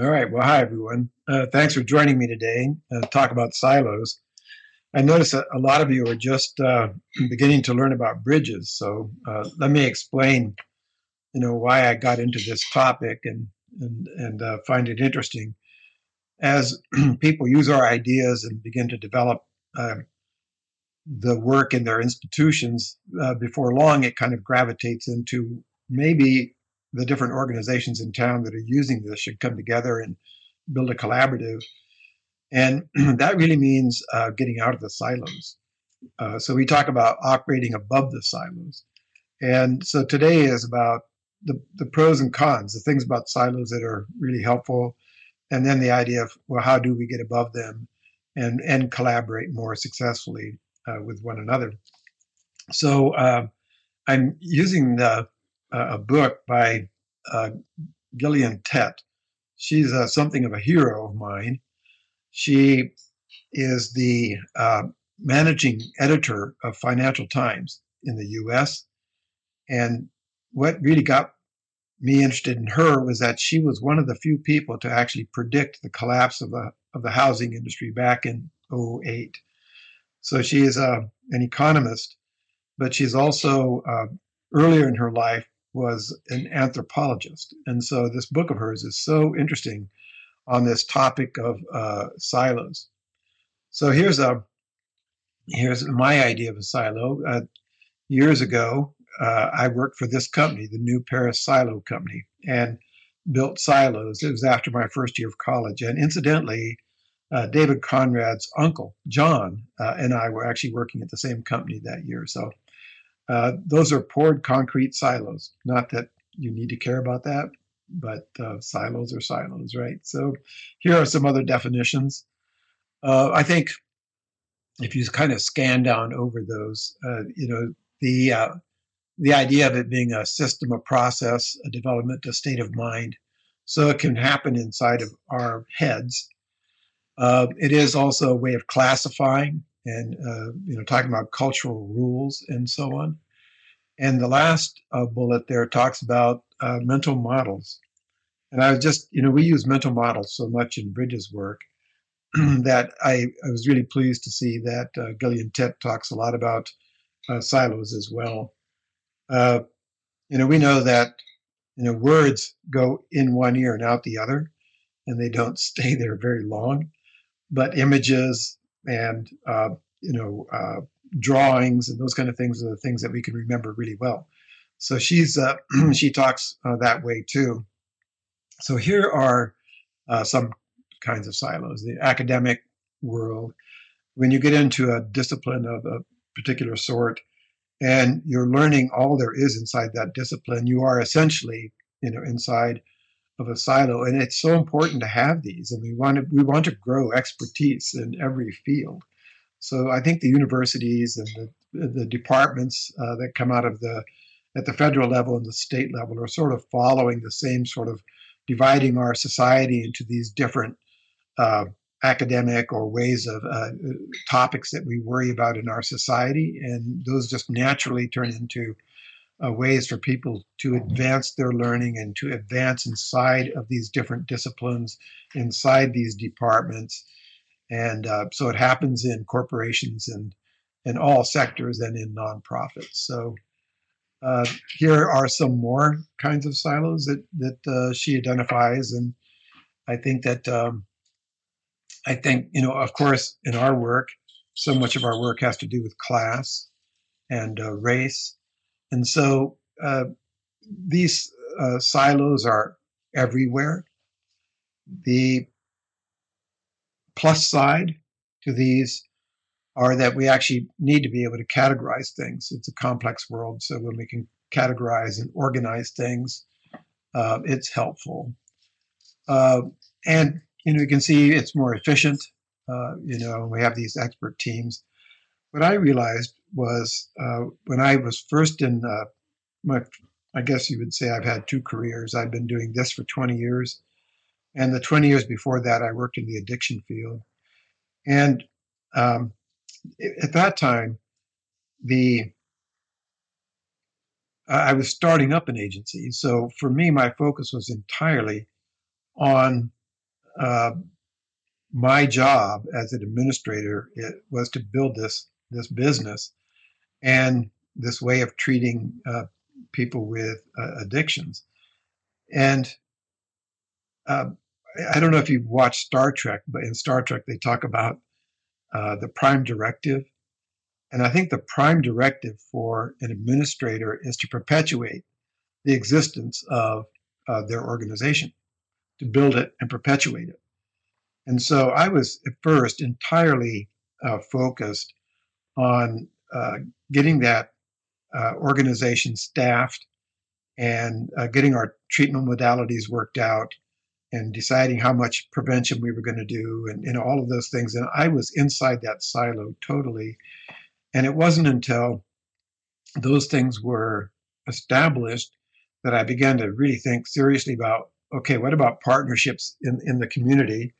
All right. Well, hi, everyone. Uh, thanks for joining me today uh, to talk about silos. I notice that a lot of you are just uh, beginning to learn about bridges. So uh, let me explain, you know, why I got into this topic and and and uh, find it interesting. As people use our ideas and begin to develop uh, the work in their institutions, before long, it kind of gravitates into maybe the different organizations in town that are using this should come together and build a collaborative. And that really means uh, getting out of the silos. Uh, so we talk about operating above the silos. And so today is about the, the pros and cons, the things about silos that are really helpful, and then the idea of, well, how do we get above them and, and collaborate more successfully uh, with one another? So uh, I'm using the a book by uh, Gillian Tett. She's uh, something of a hero of mine. She is the uh, managing editor of Financial Times in the US. And what really got me interested in her was that she was one of the few people to actually predict the collapse of the, of the housing industry back in 08. So she is uh, an economist, but she's also uh, earlier in her life was an anthropologist. And so this book of hers is so interesting on this topic of uh, silos. So here's a here's my idea of a silo. Uh, years ago, uh, I worked for this company, the New Paris Silo Company, and built silos. It was after my first year of college. And incidentally, uh, David Conrad's uncle, John, uh, and I were actually working at the same company that year. So uh, those are poured concrete silos. Not that you need to care about that, but uh, silos are silos, right? So here are some other definitions. Uh, I think if you kind of scan down over those, uh, you know, the uh, the idea of it being a system, a process, a development, a state of mind. So it can happen inside of our heads. Uh, it is also a way of classifying and uh, you know talking about cultural rules and so on. And the last uh, bullet there talks about uh, mental models. And I was just, you know, we use mental models so much in Bridges work that I, I, was really pleased to see that uh, Gillian Tett talks a lot about uh, silos as well. Uh, you know, we know that, you know, words go in one ear and out the other, and they don't stay there very long. But images and uh, you know, uh, drawings and those kind of things are the things that we can remember really well. So she's uh, she talks uh, that way too. So here are uh, some kinds of silos. The academic world, when you get into a discipline of a particular sort, and you're learning all there is inside that discipline, you are essentially, you know, inside of a silo. And it's so important to have these, and we want to we want to grow expertise in every field. So I think the universities and the, the departments uh, that come out of the at the federal level and the state level are sort of following the same sort of dividing our society into these different uh, academic or ways of uh, topics that we worry about in our society, and those just naturally turn into uh, ways for people to advance their learning and to advance inside of these different disciplines, inside these departments, and uh, so it happens in corporations and in all sectors and in nonprofits. So uh, here are some more kinds of silos that that uh, she identifies, and I think that um, I think you know, of course, in our work, so much of our work has to do with class and uh, race, and so uh, these uh, silos are everywhere. The plus side to these are that we actually need to be able to categorize things. It's a complex world, so when we can categorize and organize things, uh, it's helpful. Uh, and you know, you can see it's more efficient. Uh, you know, we have these expert teams. What I realized was uh, when I was first in uh, my, I guess you would say I've had two careers. I've been doing this for 20 years, and the 20 years before that, I worked in the addiction field. And um, at that time, the I was starting up an agency. So for me, my focus was entirely on uh, my job as an administrator it was to build this this business and this way of treating uh, people with uh, addictions. And uh, I don't know if you've watched Star Trek, but in Star Trek they talk about uh, the prime directive, and I think the prime directive for an administrator is to perpetuate the existence of uh, their organization, to build it and perpetuate it. And so I was at first entirely uh, focused on uh, getting that uh, organization staffed and uh, getting our treatment modalities worked out and deciding how much prevention we were going to do and know all of those things. And i was inside that silo totally. And it wasn't until those things were established that i began to really think seriously about okay what about partnerships in, in the community?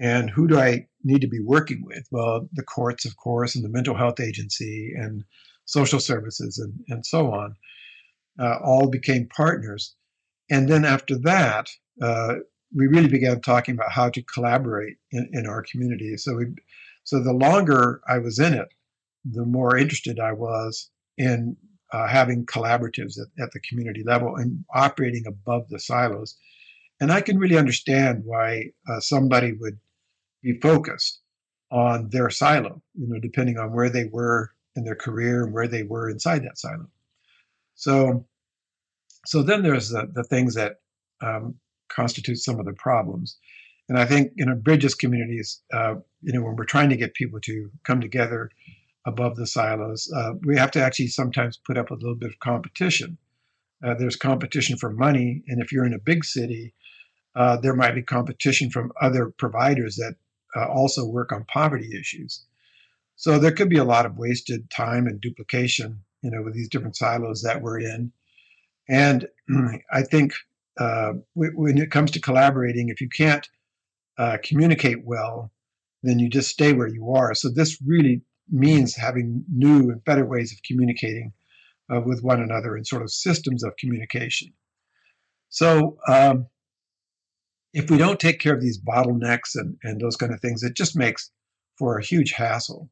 And who do I need to be working with? Well, the courts, of course, and the mental health agency and social services and, and so on uh, all became partners. And then after that, uh, we really began talking about how to collaborate in, in our community. So we, so the longer I was in it, the more interested I was in uh, having collaboratives at, at the community level and operating above the silos. And I can really understand why uh, somebody would be focused on their silo, you know, depending on where they were in their career and where they were inside that silo. So, so then there's the, the things that um, constitute some of the problems. And I think in a bridges communities, uh, you know, when we're trying to get people to come together above the silos, uh, we have to actually sometimes put up a little bit of competition. Uh, there's competition for money, and if you're in a big city, uh, there might be competition from other providers that uh, also work on poverty issues. So there could be a lot of wasted time and duplication, you know, with these different silos that we're in. And I think uh, when it comes to collaborating, if you can't uh, communicate well, then you just stay where you are. So this really means having new and better ways of communicating uh, with one another and sort of systems of communication. So um, if we don't take care of these bottlenecks and, and those kind of things, it just makes for a huge hassle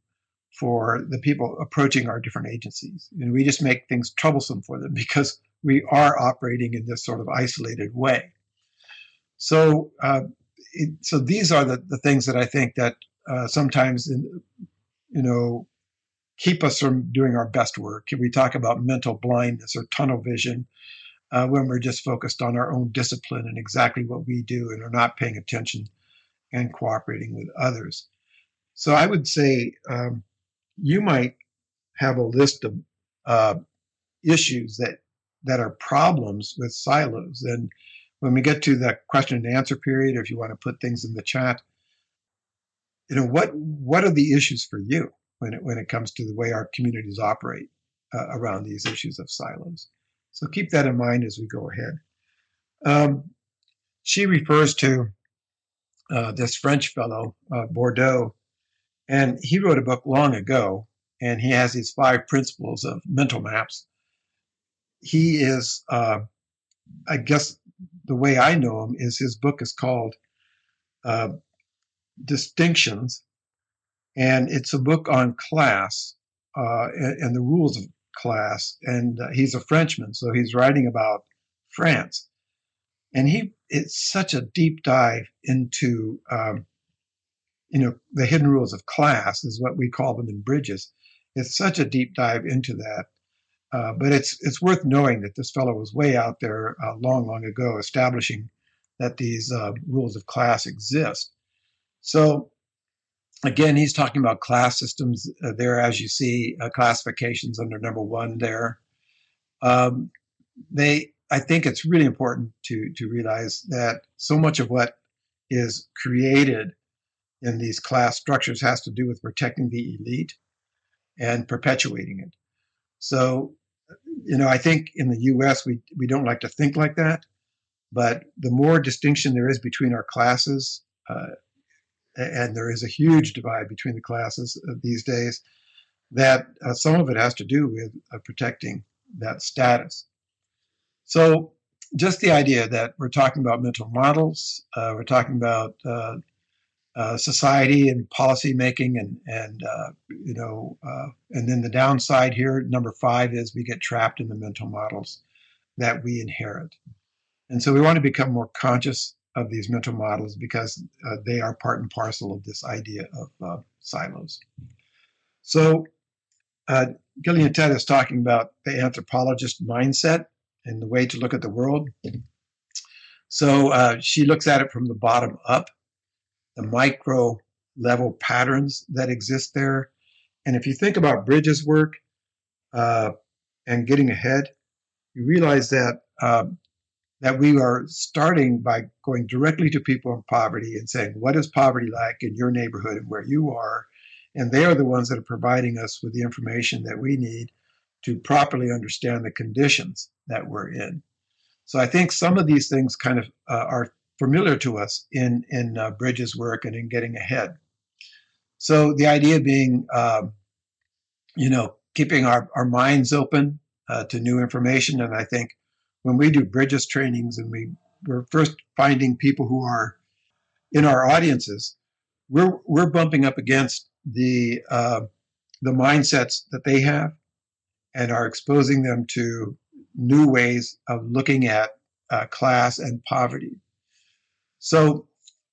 for the people approaching our different agencies. And we just make things troublesome for them because we are operating in this sort of isolated way. So, uh, it, so these are the, the things that I think that uh, sometimes, in, you know, keep us from doing our best work. Can we talk about mental blindness or tunnel vision uh, when we're just focused on our own discipline and exactly what we do and are not paying attention and cooperating with others. So I would say um, you might have a list of uh, issues that that are problems with silos. And when we get to the question and answer period, if you want to put things in the chat, you know what what are the issues for you when it when it comes to the way our communities operate uh, around these issues of silos? So keep that in mind as we go ahead. Um, she refers to uh, this French fellow, uh, Bourdieu, and he wrote a book long ago, and he has these five principles of mental maps. He is, uh, I guess, the way I know him is his book is called uh, Distinctions, and it's a book on class uh, and, and, the rules of class, and uh, he's a Frenchman, so he's writing about France, and he it's such a deep dive into um, you know the hidden rules of class is what we call them in bridges. It's such a deep dive into that, uh, but it's it's worth knowing that this fellow was way out there uh, long, long ago establishing that these uh, rules of class exist. So again, he's talking about class systems uh, there, as you see, uh, classifications under number one there. Um, they, I think it's really important to to realize that so much of what is created in these class structures has to do with protecting the elite and perpetuating it. So, you know, I think in the U.S. we we don't like to think like that, but the more distinction there is between our classes, uh, and there is a huge divide between the classes these days, that uh, some of it has to do with uh, protecting that status. So just the idea that we're talking about mental models, uh, we're talking about uh, uh, society and policy making, and and uh, you know, uh, and then the downside here, number five, is we get trapped in the mental models that we inherit, and so we want to become more conscious of these mental models because uh, they are part and parcel of this idea of silos. So. Gillian Tett is talking about the anthropologist mindset and the way to look at the world. So uh, she looks at it from the bottom up, the micro level patterns that exist there. And if you think about Bridges' work uh, and getting ahead, you realize that uh, that we are starting by going directly to people in poverty and saying, "What is poverty like in your neighborhood and where you are?" And they are the ones that are providing us with the information that we need to properly understand the conditions that we're in. So I think some of these things kind of uh, are familiar to us in in uh, Bridges' work and in getting ahead. So the idea being, um, you know, keeping our, our minds open uh, to new information. And I think when we do Bridges trainings and we we're first finding people who are in our audiences, we're we're bumping up against the uh, the mindsets that they have and are exposing them to new ways of looking at uh, class and poverty. So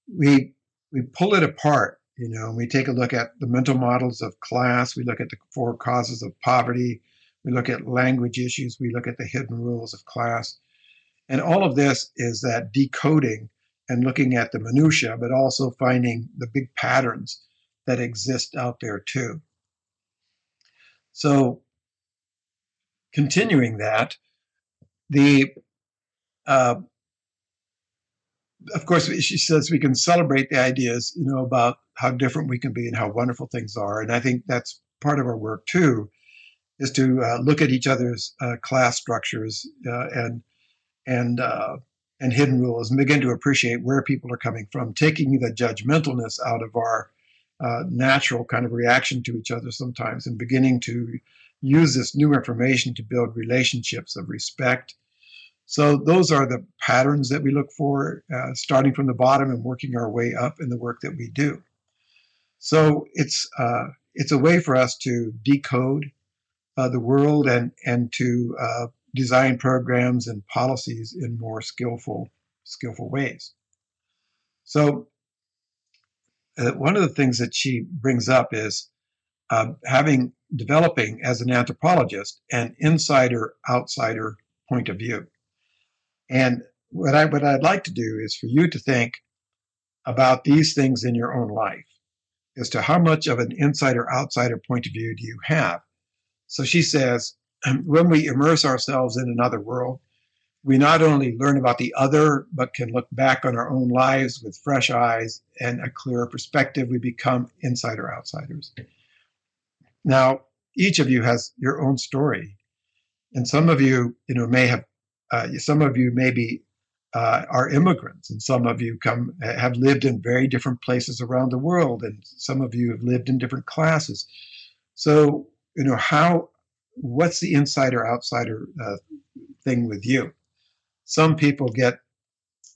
we we pull it apart, you know, and we take a look at the mental models of class, we look at the four causes of poverty, we look at language issues, we look at the hidden rules of class. And all of this is that decoding and looking at the minutia, but also finding the big patterns that exist out there too. So continuing that, the uh, of course she says we can celebrate the ideas you know about how different we can be and how wonderful things are and i think that's part of our work too is to uh, look at each other's uh, class structures uh, and and uh, and hidden rules and begin to appreciate where people are coming from taking the judgmentalness out of our uh, natural kind of reaction to each other sometimes and beginning to use this new information to build relationships of respect. So those are the patterns that we look for, uh, starting from the bottom and working our way up in the work that we do. So it's uh, it's a way for us to decode uh, the world and and to uh, design programs and policies in more skillful skillful ways. So uh, one of the things that she brings up is uh, having developing as an anthropologist an insider outsider point of view. And what I what I'd like to do is for you to think about these things in your own life as to how much of an insider outsider point of view do you have. So she says, when we immerse ourselves in another world, we not only learn about the other, but can look back on our own lives with fresh eyes and a clearer perspective. We become insider outsiders. Now, each of you has your own story, and some of you, you know, may have, uh, some of you maybe uh, are immigrants, and some of you come have lived in very different places around the world, and some of you have lived in different classes. So, you know, how, what's the insider outsider uh, thing with you? Some people get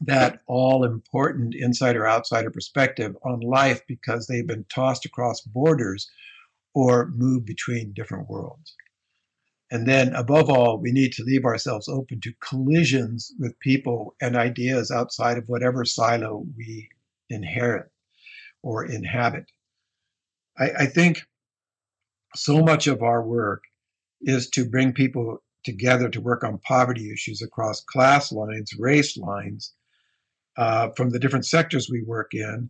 that all important insider outsider perspective on life because they've been tossed across borders or moved between different worlds. And then, above all, we need to leave ourselves open to collisions with people and ideas outside of whatever silo we inherit or inhabit. I, I think so much of our work is to bring people together to work on poverty issues across class lines, race lines, uh, from the different sectors we work in,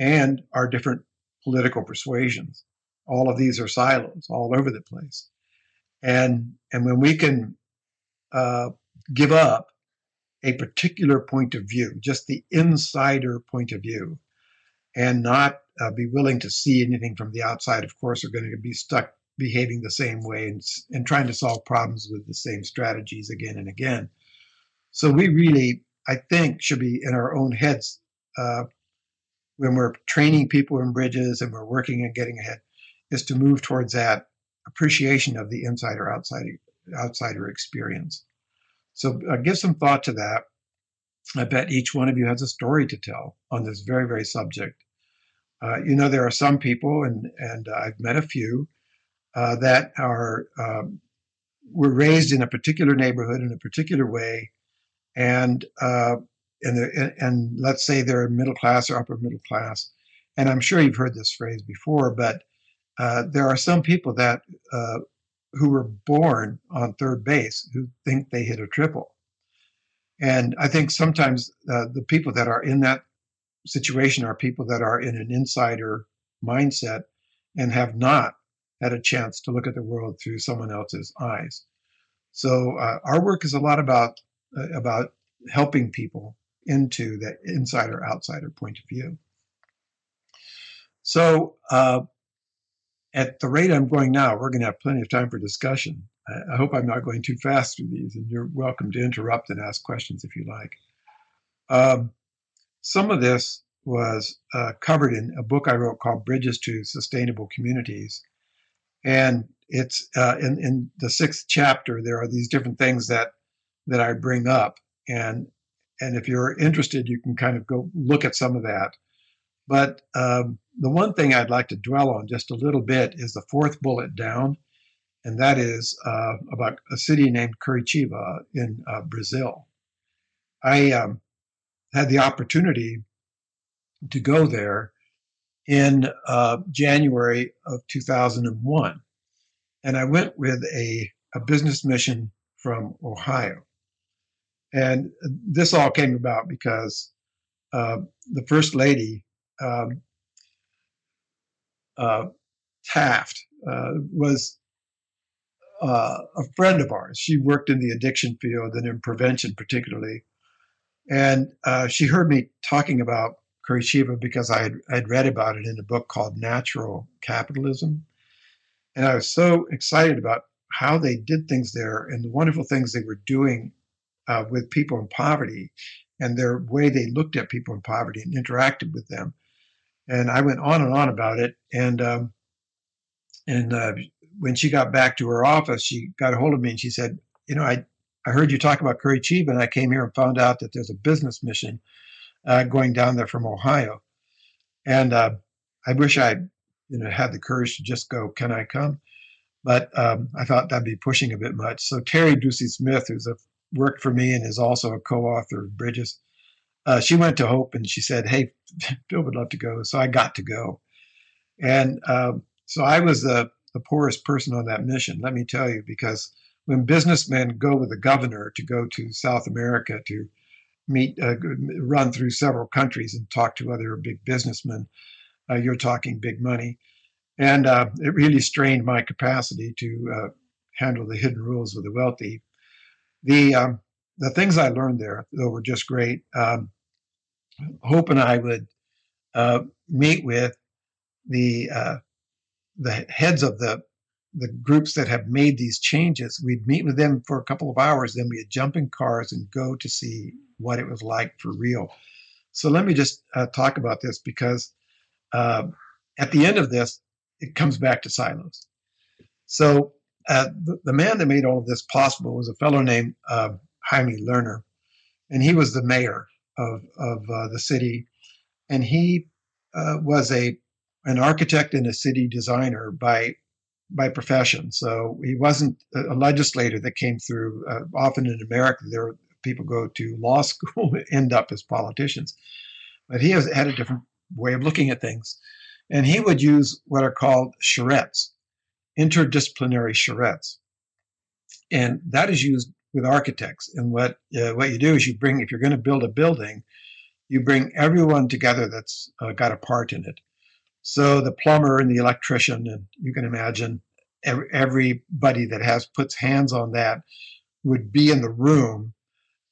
and our different political persuasions. All of these are silos all over the place. And and when we can uh, give up a particular point of view just the insider point of view and not uh, be willing to see anything from the outside of course are going to be stuck behaving the same way and, and trying to solve problems with the same strategies again and again so we really i think should be in our own heads uh, when we're training people in bridges and we're working and getting ahead is to move towards that appreciation of the insider outsider outsider experience. So uh, give some thought to that. I bet each one of you has a story to tell on this very, very subject. Uh, you know, there are some people, and and I've met a few uh, that are um, were raised in a particular neighborhood in a particular way, and uh, and and let's say they're middle class or upper middle class, and I'm sure you've heard this phrase before, but uh, there are some people that uh, who were born on third base who think they hit a triple, and I think sometimes uh, the people that are in that situation are people that are in an insider mindset and have not had a chance to look at the world through someone else's eyes. So uh, our work is a lot about uh, about helping people into that insider outsider point of view. So uh, at the rate I'm going now, we're going to have plenty of time for discussion. I, I hope I'm not going too fast through these, and you're welcome to interrupt and ask questions if you like. Um, some of this was uh, covered in a book I wrote called Bridges to Sustainable Communities. And it's uh, in, in the sixth chapter, there are these different things that, that I bring up. And, and if you're interested, you can kind of go look at some of that. But um, the one thing I'd like to dwell on just a little bit is the fourth bullet down, and that is uh, about a city named Curitiba in uh, Brazil. I um, had the opportunity to go there in uh, January of 2001. And I went with a, a business mission from Ohio. And this all came about because uh, the First Lady, um, uh, Taft, uh, was uh, a friend of ours. She worked in the addiction field and in prevention, particularly. And uh, she heard me talking about Curitiba because I had I'd read about it in a book called Natural Capitalism, and I was so excited about how they did things there and the wonderful things they were doing uh, with people in poverty, and their way they looked at people in poverty and interacted with them. And I went on and on about it, and um, and uh, when she got back to her office, she got a hold of me and she said, "You know, I I heard you talk about Curitiba, and I came here and found out that there's a business mission uh, going down there from Ohio, and uh, I wish I, you know, had the courage to just go. Can I come? But um, I thought that'd be pushing a bit much. So Terie Dreussi Smith, who's a, worked for me and is also a co-author of Bridges, uh, she went to Hope and she said, "Hey, Bill would love to go." So I got to go, and um, so I was the the poorest person on that mission. Let me tell you, because when businessmen go with the governor to go to South America to meet, uh, run through several countries and talk to other big businessmen, uh, you're talking big money. And uh, it really strained my capacity to uh, handle the hidden rules of the wealthy. The, um, the things I learned there, though, were just great. Um, Hope and I would uh, meet with the uh, the heads of the the groups that have made these changes, we'd meet with them for a couple of hours, then we'd jump in cars and go to see what it was like for real. So let me just uh, talk about this because uh, at the end of this, it comes back to silos. So uh, the, the, man that made all of this possible was a fellow named uh, Jaime Lerner, and he was the mayor of, of uh, the city, and he uh, was a an architect and a city designer by by profession. So he wasn't a legislator that came through. Uh, often in America, there people go to law school and end up as politicians, but he has had a different way of looking at things, and he would use what are called charrettes, interdisciplinary charrettes, and that is used with architects. And what uh, what you do is you bring if you're going to build a building, you bring everyone together that's uh, got a part in it. So the plumber and the electrician, and you can imagine everybody that has puts hands on that would be in the room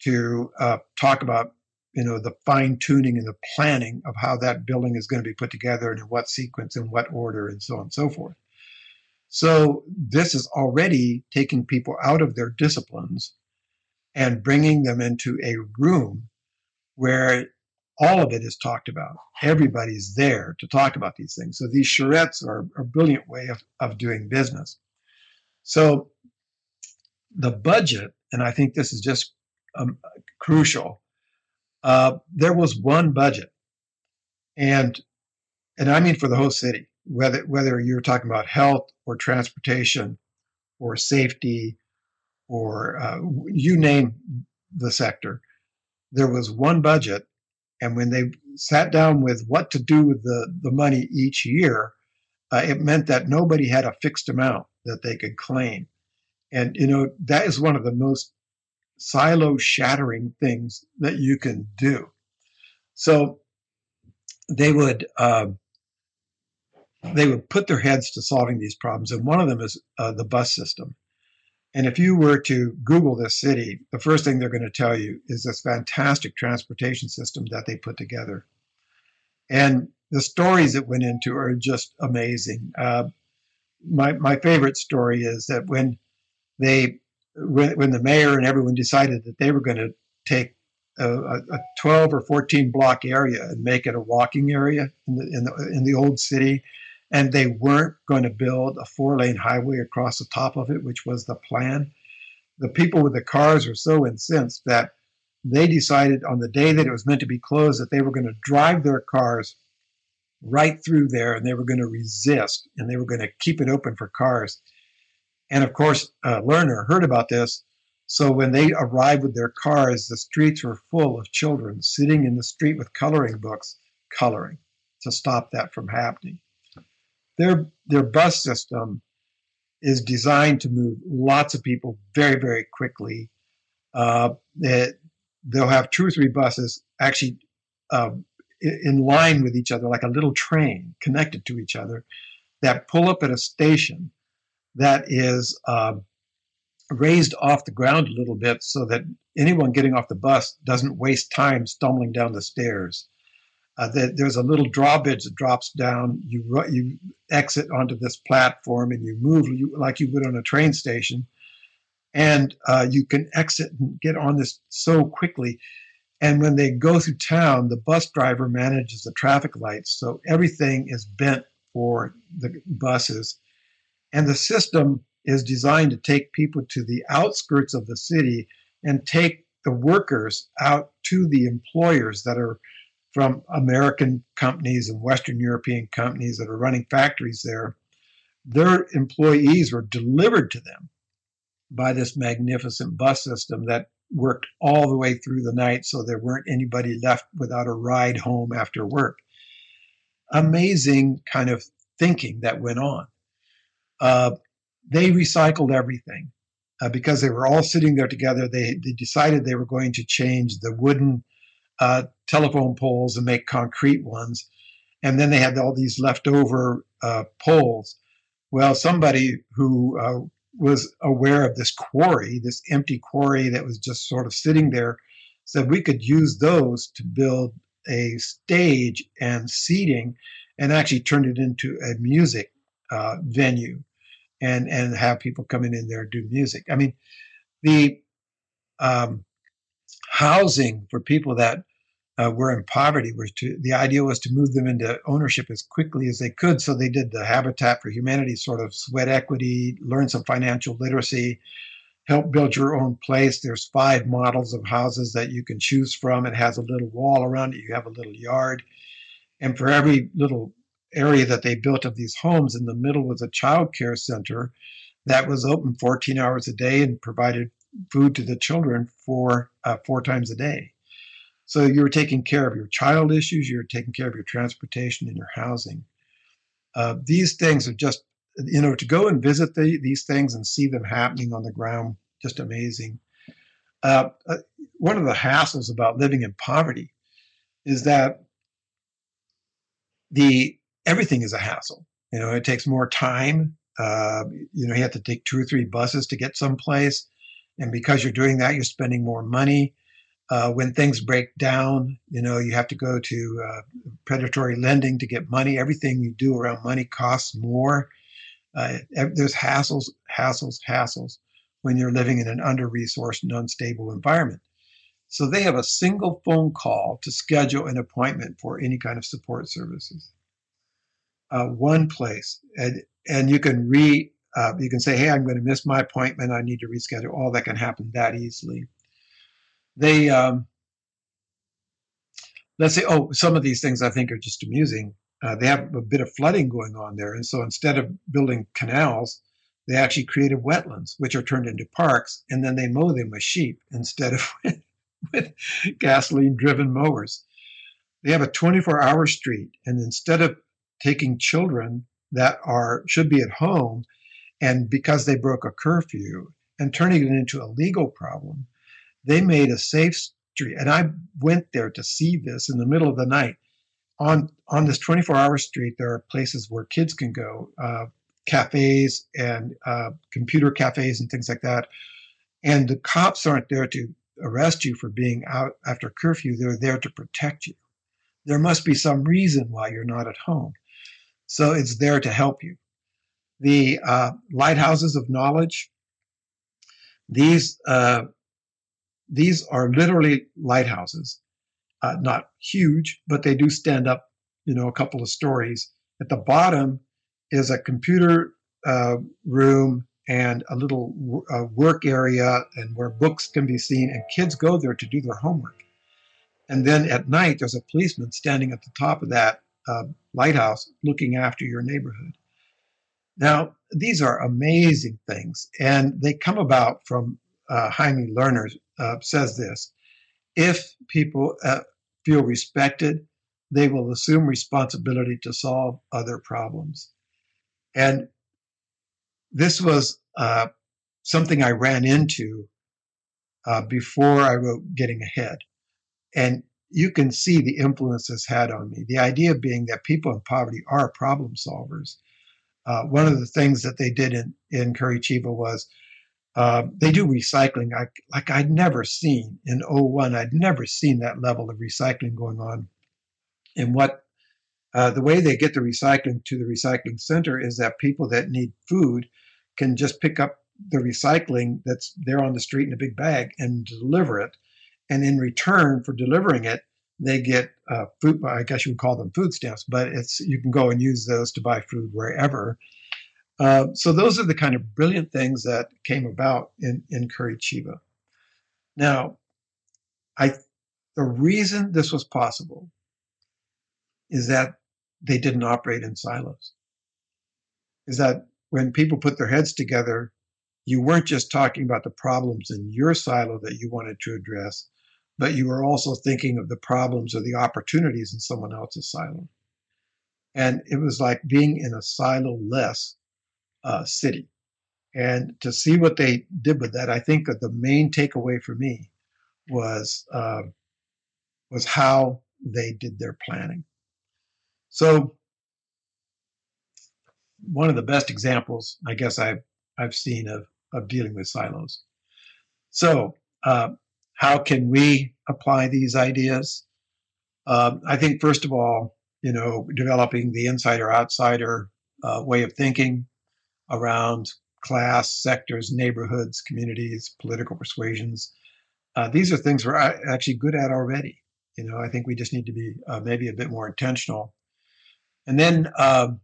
to uh, talk about you know the fine tuning and the planning of how that building is going to be put together and in what sequence and what order and so on and so forth. So this is already taking people out of their disciplines and bringing them into a room where all of it is talked about. Everybody's there to talk about these things. So these charrettes are a brilliant way of, of doing business. So the budget and I think this is just um, crucial. Uh, there was one budget, and and I mean for the whole city, whether whether you're talking about health or transportation or safety or uh, you name the sector, there was one budget, and when they sat down with what to do with the the money each year, uh, it meant that nobody had a fixed amount that they could claim. And, you know, that is one of the most silo shattering things that you can do. So they would, uh, they would put their heads to solving these problems. And one of them is uh, the bus system. And if you were to Google this city, the first thing they're going to tell you is this fantastic transportation system that they put together. And the stories that went into are just amazing. Uh, my my favorite story is that when they when, when the mayor and everyone decided that they were going to take a, a, 12 or 14 block area and make it a walking area in the, in the in the old city and they weren't going to build a four lane highway across the top of it which was the plan the people with the cars were so incensed that they decided on the day that it was meant to be closed that they were going to drive their cars right through there and they were going to resist and they were going to keep it open for cars. And of course, uh, Lerner heard about this. So when they arrived with their cars, the streets were full of children sitting in the street with coloring books, coloring to stop that from happening. Their, their bus system is designed to move lots of people very, very quickly. Uh, it, they'll have two or three buses actually uh, in line with each other, like a little train connected to each other, that pull up at a station that is uh, raised off the ground a little bit so that anyone getting off the bus doesn't waste time stumbling down the stairs. Uh, that there's a little drawbridge that drops down. You you exit onto this platform and you move you, like you would on a train station, and uh, you can exit and get on this so quickly. And when they go through town, the bus driver manages the traffic lights. So everything is bent for the buses. And the system is designed to take people to the outskirts of the city and take the workers out to the employers that are from American companies and Western European companies that are running factories there. Their employees were delivered to them by this magnificent bus system that worked all the way through the night so there weren't anybody left without a ride home after work. Amazing kind of thinking that went on. Uh, they recycled everything uh, because they were all sitting there together. They, they decided they were going to change the wooden uh, telephone poles and make concrete ones. And then they had all these leftover uh, poles. Well, somebody who uh, was aware of this quarry, this empty quarry that was just sort of sitting there, said we could use those to build a stage and seating and actually turn it into a music uh, venue and, and have people coming in there do music. I mean, the um, housing for people that uh, were in poverty to the idea was to move them into ownership as quickly as they could. So they did the Habitat for Humanity sort of sweat equity, learn some financial literacy, help build your own place. There's five models of houses that you can choose from. It has a little wall around it. You have a little yard, and for every little area that they built of these homes, in the middle was a child care center that was open 14 hours a day and provided food to the children for uh, four times a day. So you're taking care of your child issues, you're taking care of your transportation and your housing. Uh, these things are just, you know, to go and visit the, these things and see them happening on the ground, just amazing. Uh, uh, one of the hassles about living in poverty is that the everything is a hassle. You know, it takes more time. Uh, you know, you have to take two or three buses to get someplace, and because you're doing that, you're spending more money. Uh, when things break down, you know, you have to go to uh, predatory lending to get money. Everything you do around money costs more. Uh, there's hassles, hassles, hassles when you're living in an under resourced and unstable environment. So they have a single phone call to schedule an appointment for any kind of support services. Uh, one place, and, and you can re uh, you can say, hey, I'm going to miss my appointment. I need to reschedule. All that can happen that easily. They, um, let's say, oh, some of these things I think are just amusing. Uh, they have a bit of flooding going on there. And so instead of building canals, they actually created wetlands, which are turned into parks, and then they mow them with sheep instead of with, with gasoline driven mowers. They have a 24 hour street, and instead of taking children that are should be at home and because they broke a curfew and turning it into a legal problem, they made a safe street. And I went there to see this in the middle of the night. On on this 24 hour street, there are places where kids can go. Uh, cafes and uh, computer cafes and things like that. And the cops aren't there to arrest you for being out after curfew, they're there to protect you. There must be some reason why you're not at home. So it's there to help you. The uh, lighthouses of knowledge, these, uh, these are literally lighthouses, uh, not huge, but they do stand up, you know, a couple of stories. At the bottom, is a computer uh, room and a little work area and where books can be seen and kids go there to do their homework. And then at night there's a policeman standing at the top of that uh, lighthouse looking after your neighborhood now these are amazing things and they come about from uh, jaime lerner uh, says this if people uh, feel respected they will assume responsibility to solve other problems and this was uh, something I ran into uh, before I wrote Getting Ahead. And you can see the influence this had on me. The idea being that people in poverty are problem solvers. Uh, one of the things that they did in, in Curitiba was uh, they do recycling I, like I'd never seen in 01. I'd never seen that level of recycling going on. And what uh, the way they get the recycling to the recycling center is that people that need food can just pick up the recycling that's there on the street in a big bag and deliver it. And in return for delivering it, they get uh, food. I guess you would call them food stamps, but it's you can go and use those to buy food wherever. Uh, so those are the kind of brilliant things that came about in in Curitiba. Now, I the reason this was possible is that they didn't operate in silos. Is that when people put their heads together, you weren't just talking about the problems in your silo that you wanted to address, but you were also thinking of the problems or the opportunities in someone else's silo. And it was like being in a silo less uh, city. And to see what they did with that, I think that the main takeaway for me was uh, was how they did their planning. So one of the best examples, I guess I've I've seen of of dealing with silos. So uh, how can we apply these ideas? Uh, I think first of all, you know, developing the insider outsider uh, way of thinking around class, sectors, neighborhoods, communities, political persuasions. Uh, these are things we're actually good at already. You know, I think we just need to be uh, maybe a bit more intentional and then, um,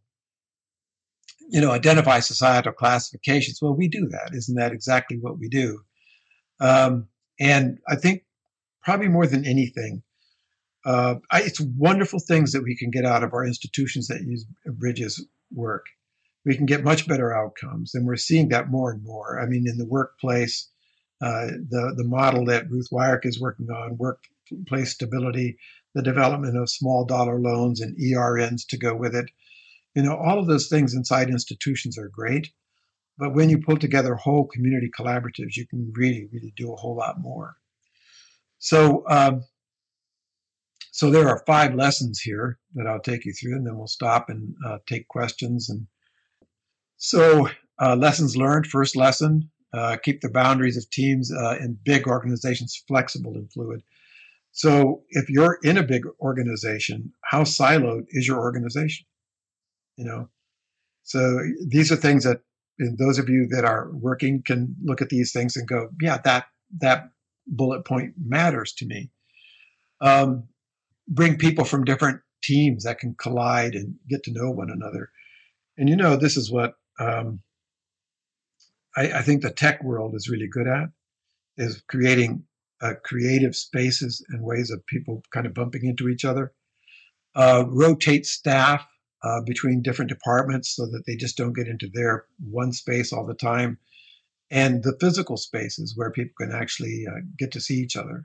you know, identify societal classifications. Well, we do that. Isn't that exactly what we do? Um, and I think probably more than anything, uh, I, it's wonderful things that we can get out of our institutions that use bridges work. We can get much better outcomes, and we're seeing that more and more. I mean, in the workplace, uh, the the model that Ruth Weirich is working on, workplace stability, the development of small dollar loans and ERNs to go with it. You know, all of those things inside institutions are great, but when you pull together whole community collaboratives, you can really, really do a whole lot more. So, um, so there are five lessons here that I'll take you through, and then we'll stop and uh, take questions. And so, uh, lessons learned. First lesson: uh, keep the boundaries of teams uh, in big organizations flexible and fluid. So if you're in a big organization, how siloed is your organization? You know, so these are things that those of you that are working can look at these things and go, yeah, that that bullet point matters to me. Um, bring people from different teams that can collide and get to know one another. And you know, this is what um, I, I, think the tech world is really good at is creating uh, creative spaces and ways of people kind of bumping into each other. Uh, rotate staff uh, between different departments so that they just don't get into their one space all the time. And the physical spaces where people can actually uh, get to see each other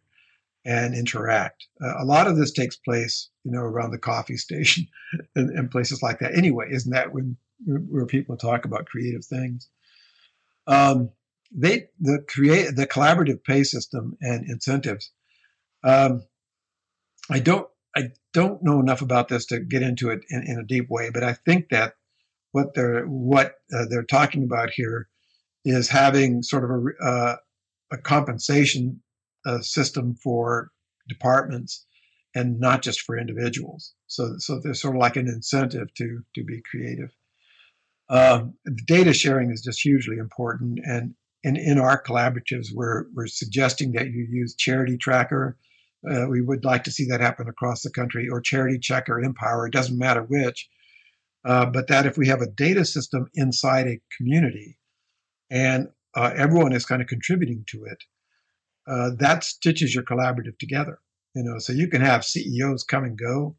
and interact. Uh, a lot of this takes place, you know, around the coffee station and, and places like that. Anyway, isn't that when where people talk about creative things? Um, they the create the collaborative pay system and incentives. Um, I don't I don't know enough about this to get into it in, in a deep way, but I think that what they're what uh, they're talking about here is having sort of a, uh, a compensation uh, system for departments and not just for individuals. So so there's sort of like an incentive to to be creative. Um, data sharing is just hugely important, and in, in our collaboratives, we're, we're suggesting that you use Charity Tracker. Uh, we would like to see that happen across the country, or Charity Check or Empower, it doesn't matter which. Uh, but that if we have a data system inside a community and uh, everyone is kind of contributing to it, uh, that stitches your collaborative together. You know, so you can have CEOs come and go,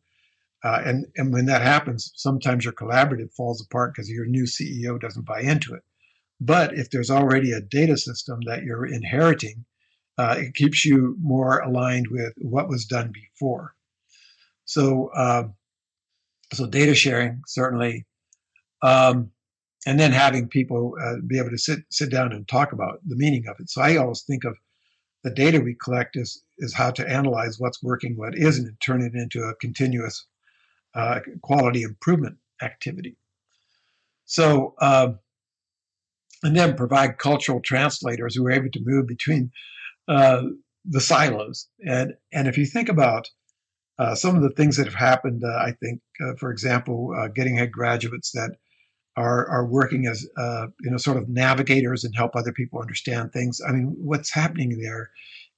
uh, and and when that happens, sometimes your collaborative falls apart because your new CEO doesn't buy into it. But if there's already a data system that you're inheriting, uh, it keeps you more aligned with what was done before. So, uh, so data sharing certainly, um, and then having people uh, be able to sit sit down and talk about the meaning of it. So I always think of the data we collect is is how to analyze what's working, what isn't, and turn it into a continuous uh, quality improvement activity. So. Um, and then provide cultural translators who are able to move between uh, the silos. And and if you think about uh, some of the things that have happened, uh, I think, uh, for example, uh, getting ahead graduates that are are working as uh, you know sort of navigators and help other people understand things. I mean, what's happening there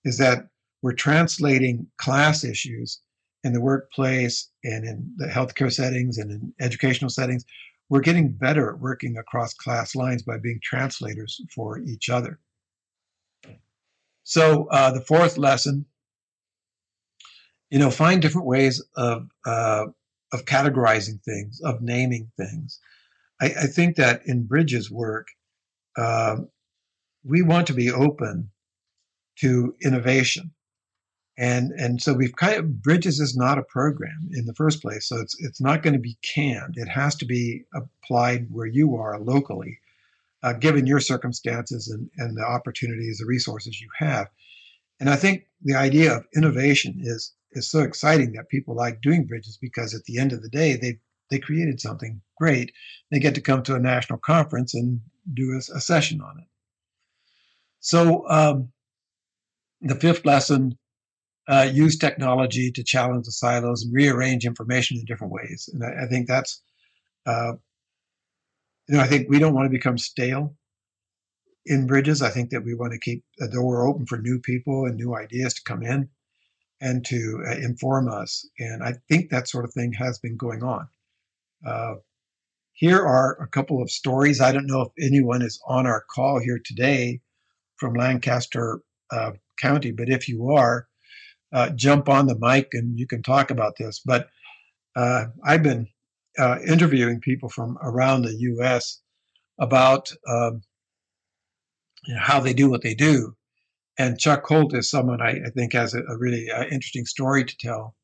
is that we're translating class issues in the workplace and in the healthcare settings and in educational settings we're getting better at working across class lines by being translators for each other. So uh, the fourth lesson, you know, find different ways of uh, of categorizing things, of naming things. I, I think that in Bridges' work, uh, we want to be open to innovation. And and so we've kind of bridges is not a program in the first place so it's it's not going to be canned. It has to be applied where you are locally uh, given your circumstances and and the opportunities the resources you have. And i think the idea of innovation is is so exciting that people like doing bridges because at the end of the day they they created something great. They get to come to a national conference and do a, a session on it. So um, the fifth lesson uh, use technology to challenge the silos and rearrange information in different ways. And I, I think that's, uh, you know, I think we don't want to become stale in bridges. I think that we want to keep the door open for new people and new ideas to come in and to uh, inform us. And I think that sort of thing has been going on. Uh, here are a couple of stories. I don't know if anyone is on our call here today from Lancaster uh, County, but if you are, uh, jump on the mic and you can talk about this. But uh, I've been uh, interviewing people from around the U.S. about um, you know, how they do what they do. And Chuck Holt is someone I, I think has a, a really uh, interesting story to tell.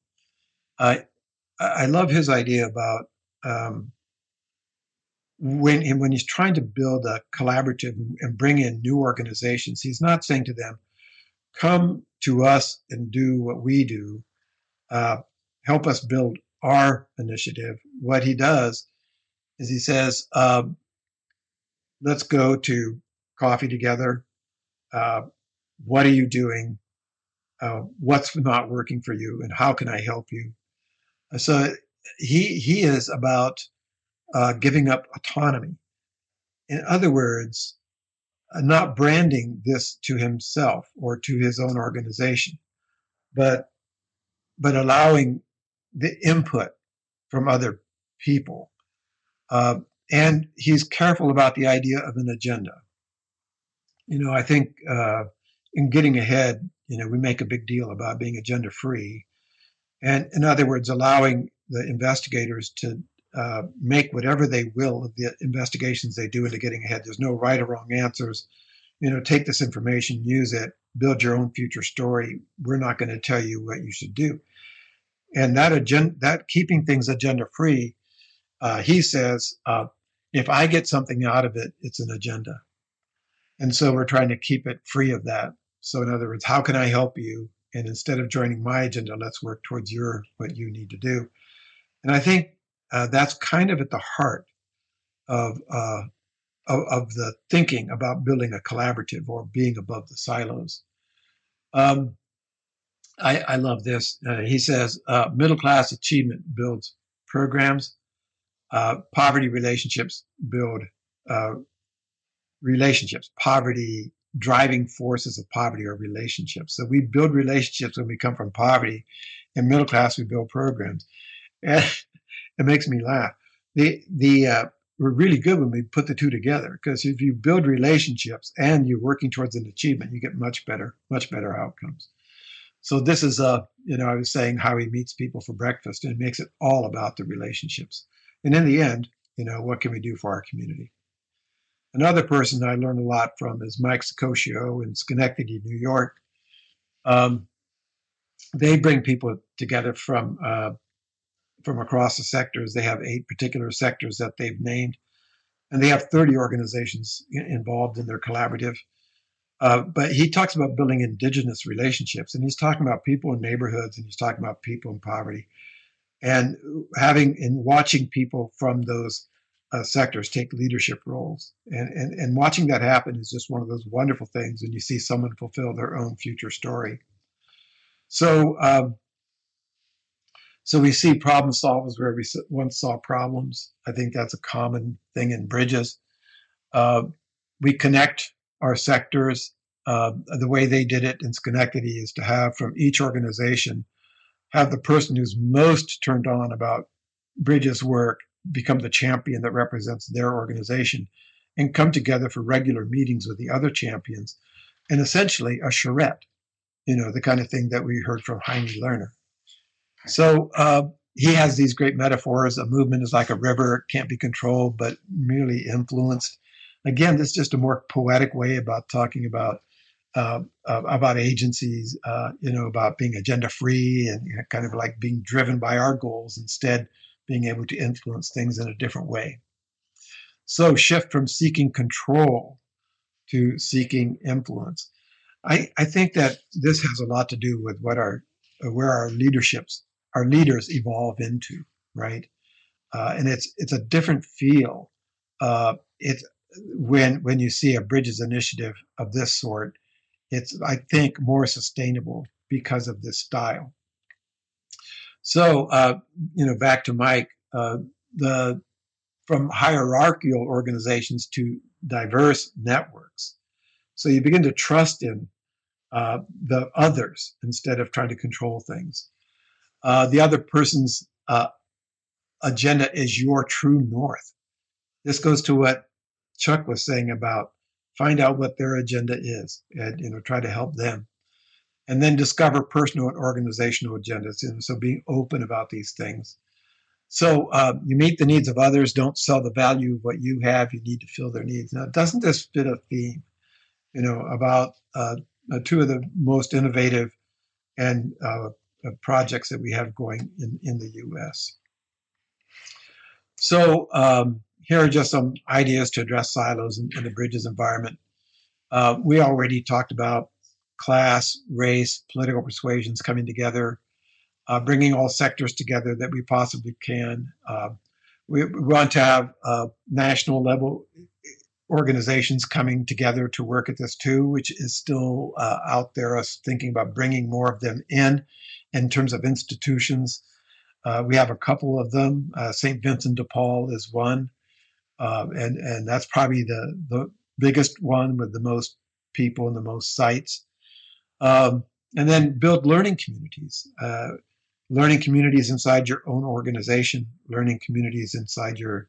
I I love his idea about um, when when he's trying to build a collaborative and bring in new organizations. He's not saying to them, "Come to us and do what we do, uh, help us build our initiative. What he does is he says, uh, let's go to coffee together. Uh, what are you doing? Uh, what's not working for you? And how can I help you? So he, he is about uh, giving up autonomy. In other words, not branding this to himself or to his own organization, but but allowing the input from other people. Uh, and he's careful about the idea of an agenda. you know, I think uh, in getting ahead, you know, we make a big deal about being agenda free. And in other words, allowing the investigators to uh, make whatever they will of the investigations they do into getting ahead. There's no right or wrong answers. You know, take this information, use it, build your own future story. We're not going to tell you what you should do. And that agenda, that keeping things agenda free, uh, he says, uh, if I get something out of it, it's an agenda. And so we're trying to keep it free of that. So in other words, how can I help you? And instead of joining my agenda, let's work towards your what you need to do. And I think uh, that's kind of at the heart of, uh, of, of the thinking about building a collaborative or being above the silos. Um, I, I, love this. Uh, he says uh, middle class achievement builds programs. Uh, poverty relationships build uh, relationships. Poverty driving forces of poverty are relationships. So we build relationships when we come from poverty. In middle class, we build programs. And it makes me laugh. The the uh, we're really good when we put the two together because if you build relationships and you're working towards an achievement, you get much better, much better outcomes. So this is uh, you know, I was saying how he meets people for breakfast and makes it all about the relationships. And in the end, you know, what can we do for our community? Another person I learned a lot from is Mike Saccocio in Schenectady, New York. Um, they bring people together from uh, from across the sectors. They have eight particular sectors that they've named, and they have 30 organizations involved in their collaborative. Uh, but he talks about building indigenous relationships, and he's talking about people in neighborhoods, and he's talking about people in poverty, and having and watching people from those uh, sectors take leadership roles, and, and and watching that happen is just one of those wonderful things when you see someone fulfill their own future story. So. Um, so we see problem solvers where we once saw problems. I think that's a common thing in bridges. Uh, we connect our sectors. Uh, the way they did it in Schenectady is to have from each organization have the person who's most turned on about bridges work become the champion that represents their organization and come together for regular meetings with the other champions and essentially a charrette, you know, the kind of thing that we heard from Jaime Lerner. So uh, he has these great metaphors. A movement is like a river, it can't be controlled, but merely influenced. Again, this is just a more poetic way about talking about uh, uh, about agencies, uh, you know, about being agenda free and you know, kind of like being driven by our goals instead being able to influence things in a different way. So shift from seeking control to seeking influence. I, I think that this has a lot to do with what our where our leaderships our leaders evolve into, right? Uh, and it's it's a different feel. Uh, it's when when you see a Bridges initiative of this sort, it's I think more sustainable because of this style. So uh, you know, back to Mike, uh, the from hierarchical organizations to diverse networks. So you begin to trust in uh, the others instead of trying to control things. Uh, the other person's uh, agenda is your true north. This goes to what Chuck was saying about find out what their agenda is and you know try to help them. And then discover personal and organizational agendas and so being open about these things. So uh, you meet the needs of others don't sell the value of what you have you need to fill their needs. Now doesn't this fit a theme you know about uh, two of the most innovative and uh, projects that we have going in, in the US. So um, here are just some ideas to address silos in, in the bridges environment. Uh, we already talked about class, race, political persuasions coming together, uh, bringing all sectors together that we possibly can. Uh, we, we, want to have uh, national level organizations coming together to work at this too, which is still uh, out there. Us thinking about bringing more of them in in terms of institutions. Uh, we have a couple of them. St. Vincent de Paul is one, uh, and and that's probably the the biggest one with the most people and the most sites. Um, and then build learning communities, uh, learning communities inside your own organization, learning communities inside your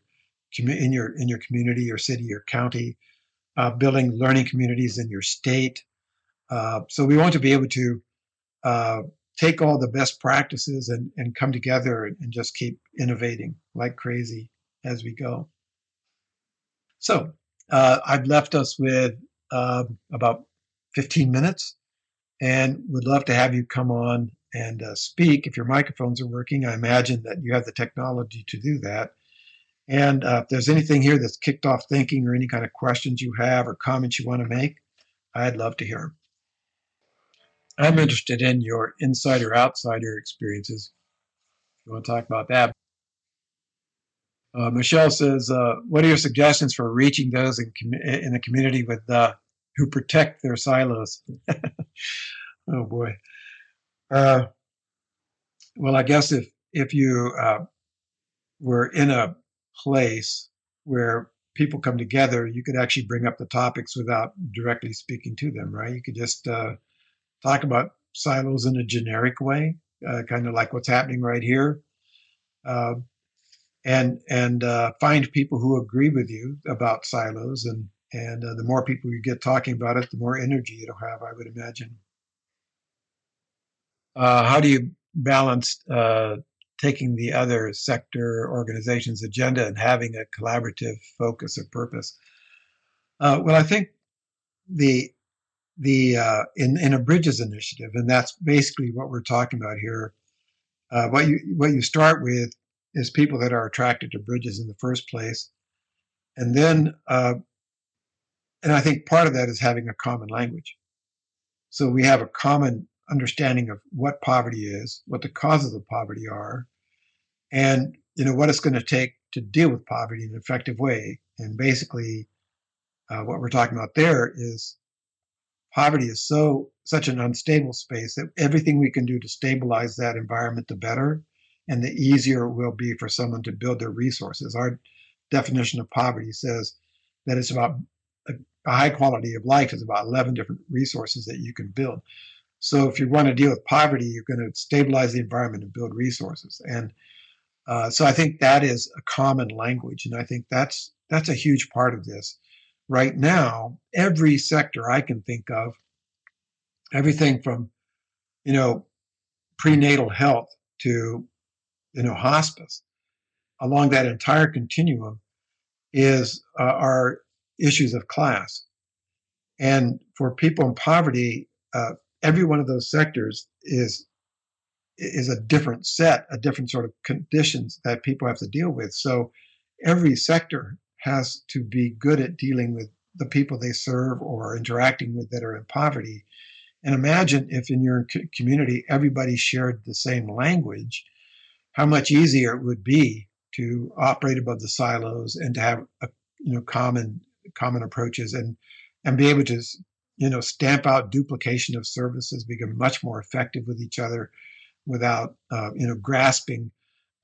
in your in your community, your city, your county, uh, building learning communities in your state. Uh, so we want to be able to uh, take all the best practices and, and come together and just keep innovating like crazy as we go. So uh, I've left us with uh, about 15 minutes and would love to have you come on and uh, speak if your microphones are working. I imagine that you have the technology to do that. And uh, if there's anything here that's kicked off thinking or any kind of questions you have or comments you want to make, I'd love to hear them. I'm interested in your insider outsider experiences. If you want to talk about that. Uh, Michelle says, uh, "What are your suggestions for reaching those in, com- in the community with uh, who protect their silos?" oh boy. Uh, well, I guess if if you uh, were in a place where people come together, you could actually bring up the topics without directly speaking to them, right? You could just uh, talk about silos in a generic way, kind of like what's happening right here, and and uh, find people who agree with you about silos, and and uh, the more people you get talking about it, the more energy it'll have, I would imagine. Uh, how do you balance uh, taking the other sector organization's agenda and having a collaborative focus or purpose? well, I think the the uh, in in a bridges initiative, and that's basically what we're talking about here. Uh, what you what you start with is people that are attracted to bridges in the first place, and then uh, and I think part of that is having a common language. So we have a common understanding of what poverty is, what the causes of poverty are, and you know what it's going to take to deal with poverty in an effective way. And basically, uh, what we're talking about there is poverty is so such an unstable space that everything we can do to stabilize that environment the better and the easier it will be for someone to build their resources. Our definition of poverty says that it's about a, high quality of life is about 11 different resources that you can build. So if you want to deal with poverty you're going to stabilize the environment and build resources. And uh, so i think that is a common language and i think that's that's a huge part of this. Right now, every sector I can think of, everything from, you know, prenatal health to, you know, hospice, along that entire continuum is uh, are issues of class. And for people in poverty, uh, every one of those sectors is is a different set, a different sort of conditions that people have to deal with. So every sector has to be good at dealing with the people they serve or interacting with that are in poverty. And imagine if in your community everybody shared the same language, how much easier it would be to operate above the silos and to have a, you know common common approaches and and be able to you know stamp out duplication of services, become much more effective with each other without uh, you know grasping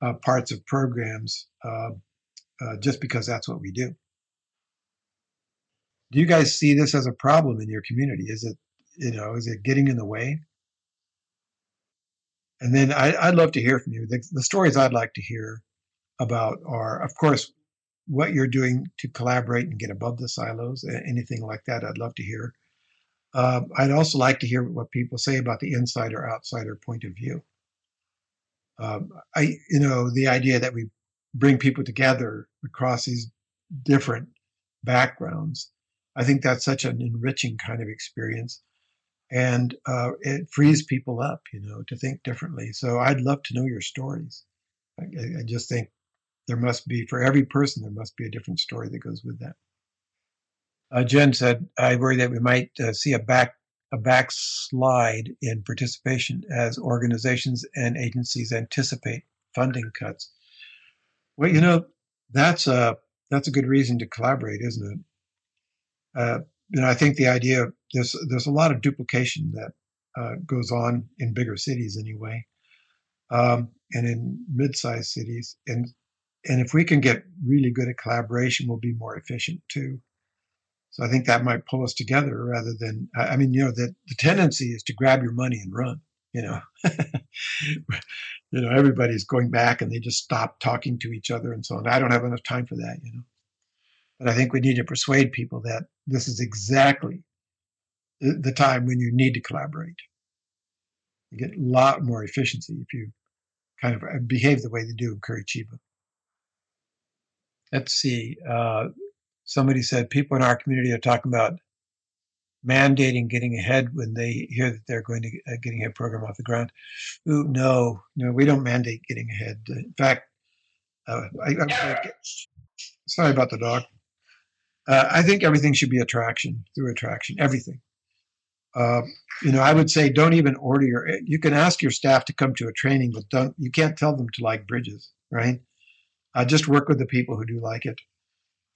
uh, parts of programs. Uh, uh, just because that's what we do. Do you guys see this as a problem in your community? Is it, you know, is it getting in the way? And then I, would love to hear from you. The, the, stories I'd like to hear about are, of course, what you're doing to collaborate and get above the silos. Anything like that, I'd love to hear. Uh, I'd also like to hear what people say about the insider outsider point of view. Um, I, you know, the idea that we bring people together across these different backgrounds. I think that's such an enriching kind of experience. And uh, it frees people up, you know, to think differently. So I'd love to know your stories. I, I just think there must be, for every person, there must be a different story that goes with that. Uh, Jen said, I worry that we might uh, see a back a backslide in participation as organizations and agencies anticipate funding cuts. Well, you know, that's a that's a good reason to collaborate, isn't it? Know, I think the idea there's there's a lot of duplication that uh, goes on in bigger cities anyway, um, and in mid-sized cities, and and if we can get really good at collaboration, we'll be more efficient too. So I think that might pull us together rather than I mean, you know, that the tendency is to grab your money and run. You know, you know, everybody's going back and they just stop talking to each other and so on. I don't have enough time for that, you know. But I think we need to persuade people that this is exactly the, time when you need to collaborate. You get a lot more efficiency if you kind of uh, behave the way they do in Curitiba. Let's see. Uh, somebody said people in our community are talking about mandating getting ahead when they hear that they're going to a getting ahead program off the ground. Ooh, no, no, we don't mandate getting ahead. In fact, uh, I, I, sorry about the dog. Uh, I think everything should be attraction through attraction. Everything. Uh, you know, I would say don't even order your. You can ask your staff to come to a training, but don't. You can't tell them to like bridges, right? Uh, just work with the people who do like it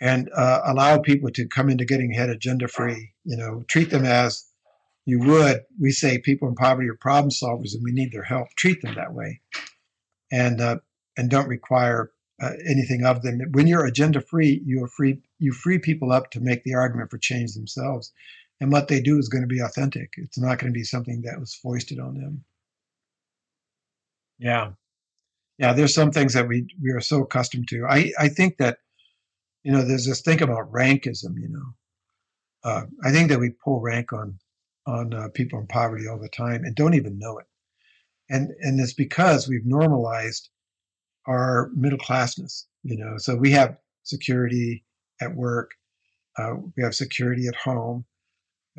and uh, allow people to come into getting ahead agenda free. You know, treat them as you would. We say people in poverty are problem solvers, and we need their help. Treat them that way, and uh, and don't require uh, anything of them. When you're agenda free, you are free. You free people up to make the argument for change themselves, and what they do is going to be authentic. It's not going to be something that was foisted on them. Yeah, yeah. There's some things that we we are so accustomed to. I I think that you know, there's this thing about rankism. You know, uh, I think that we pull rank on on uh, people in poverty all the time and don't even know it, and and it's because we've normalized our middle classness. You know, so we have security at work, uh, we have security at home,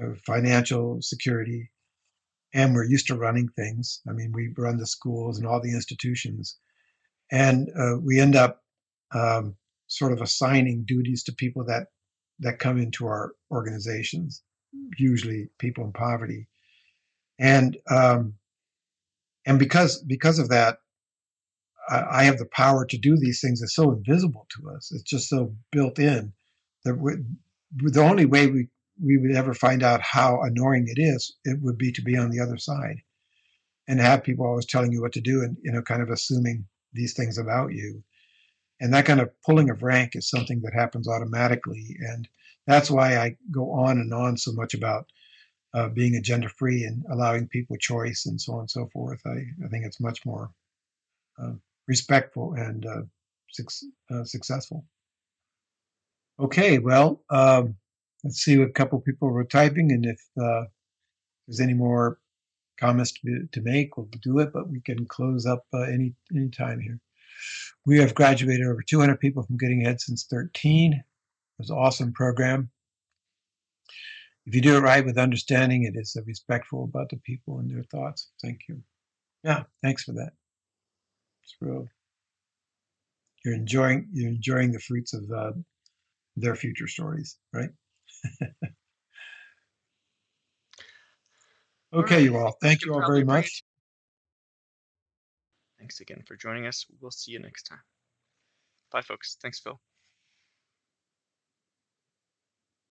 uh, financial security, and we're used to running things. I mean, we run the schools and all the institutions, and uh, we end up um, sort of assigning duties to people that that come into our organizations, usually people in poverty, and um, and because because of that, I, have the power to do these things. It's so invisible to us. It's just so built in that we, the only way we we would ever find out how annoying it is, it would be to be on the other side and have people always telling you what to do and you know kind of assuming these things about you and that kind of pulling of rank is something that happens automatically. And that's why I go on and on so much about uh, being agenda free and allowing people choice and so on and so forth. I, I think it's much more uh, respectful and uh, uh, successful. Okay, well, um, let's see what a couple people were typing, and if uh, there's any more comments to, to make, we'll do it. But we can close up uh, any any time here. We have graduated over 200 people from Getting Ahead since 13. It was an awesome program. If you do it right with understanding, it is respectful about the people and their thoughts. Thank you. Yeah, thanks for that. It's real. You're enjoying you're enjoying the fruits of uh, their future stories, right? okay, you all. Thank you all very much. Thanks again for joining us. We'll see you next time. Bye, folks. Thanks, Phil.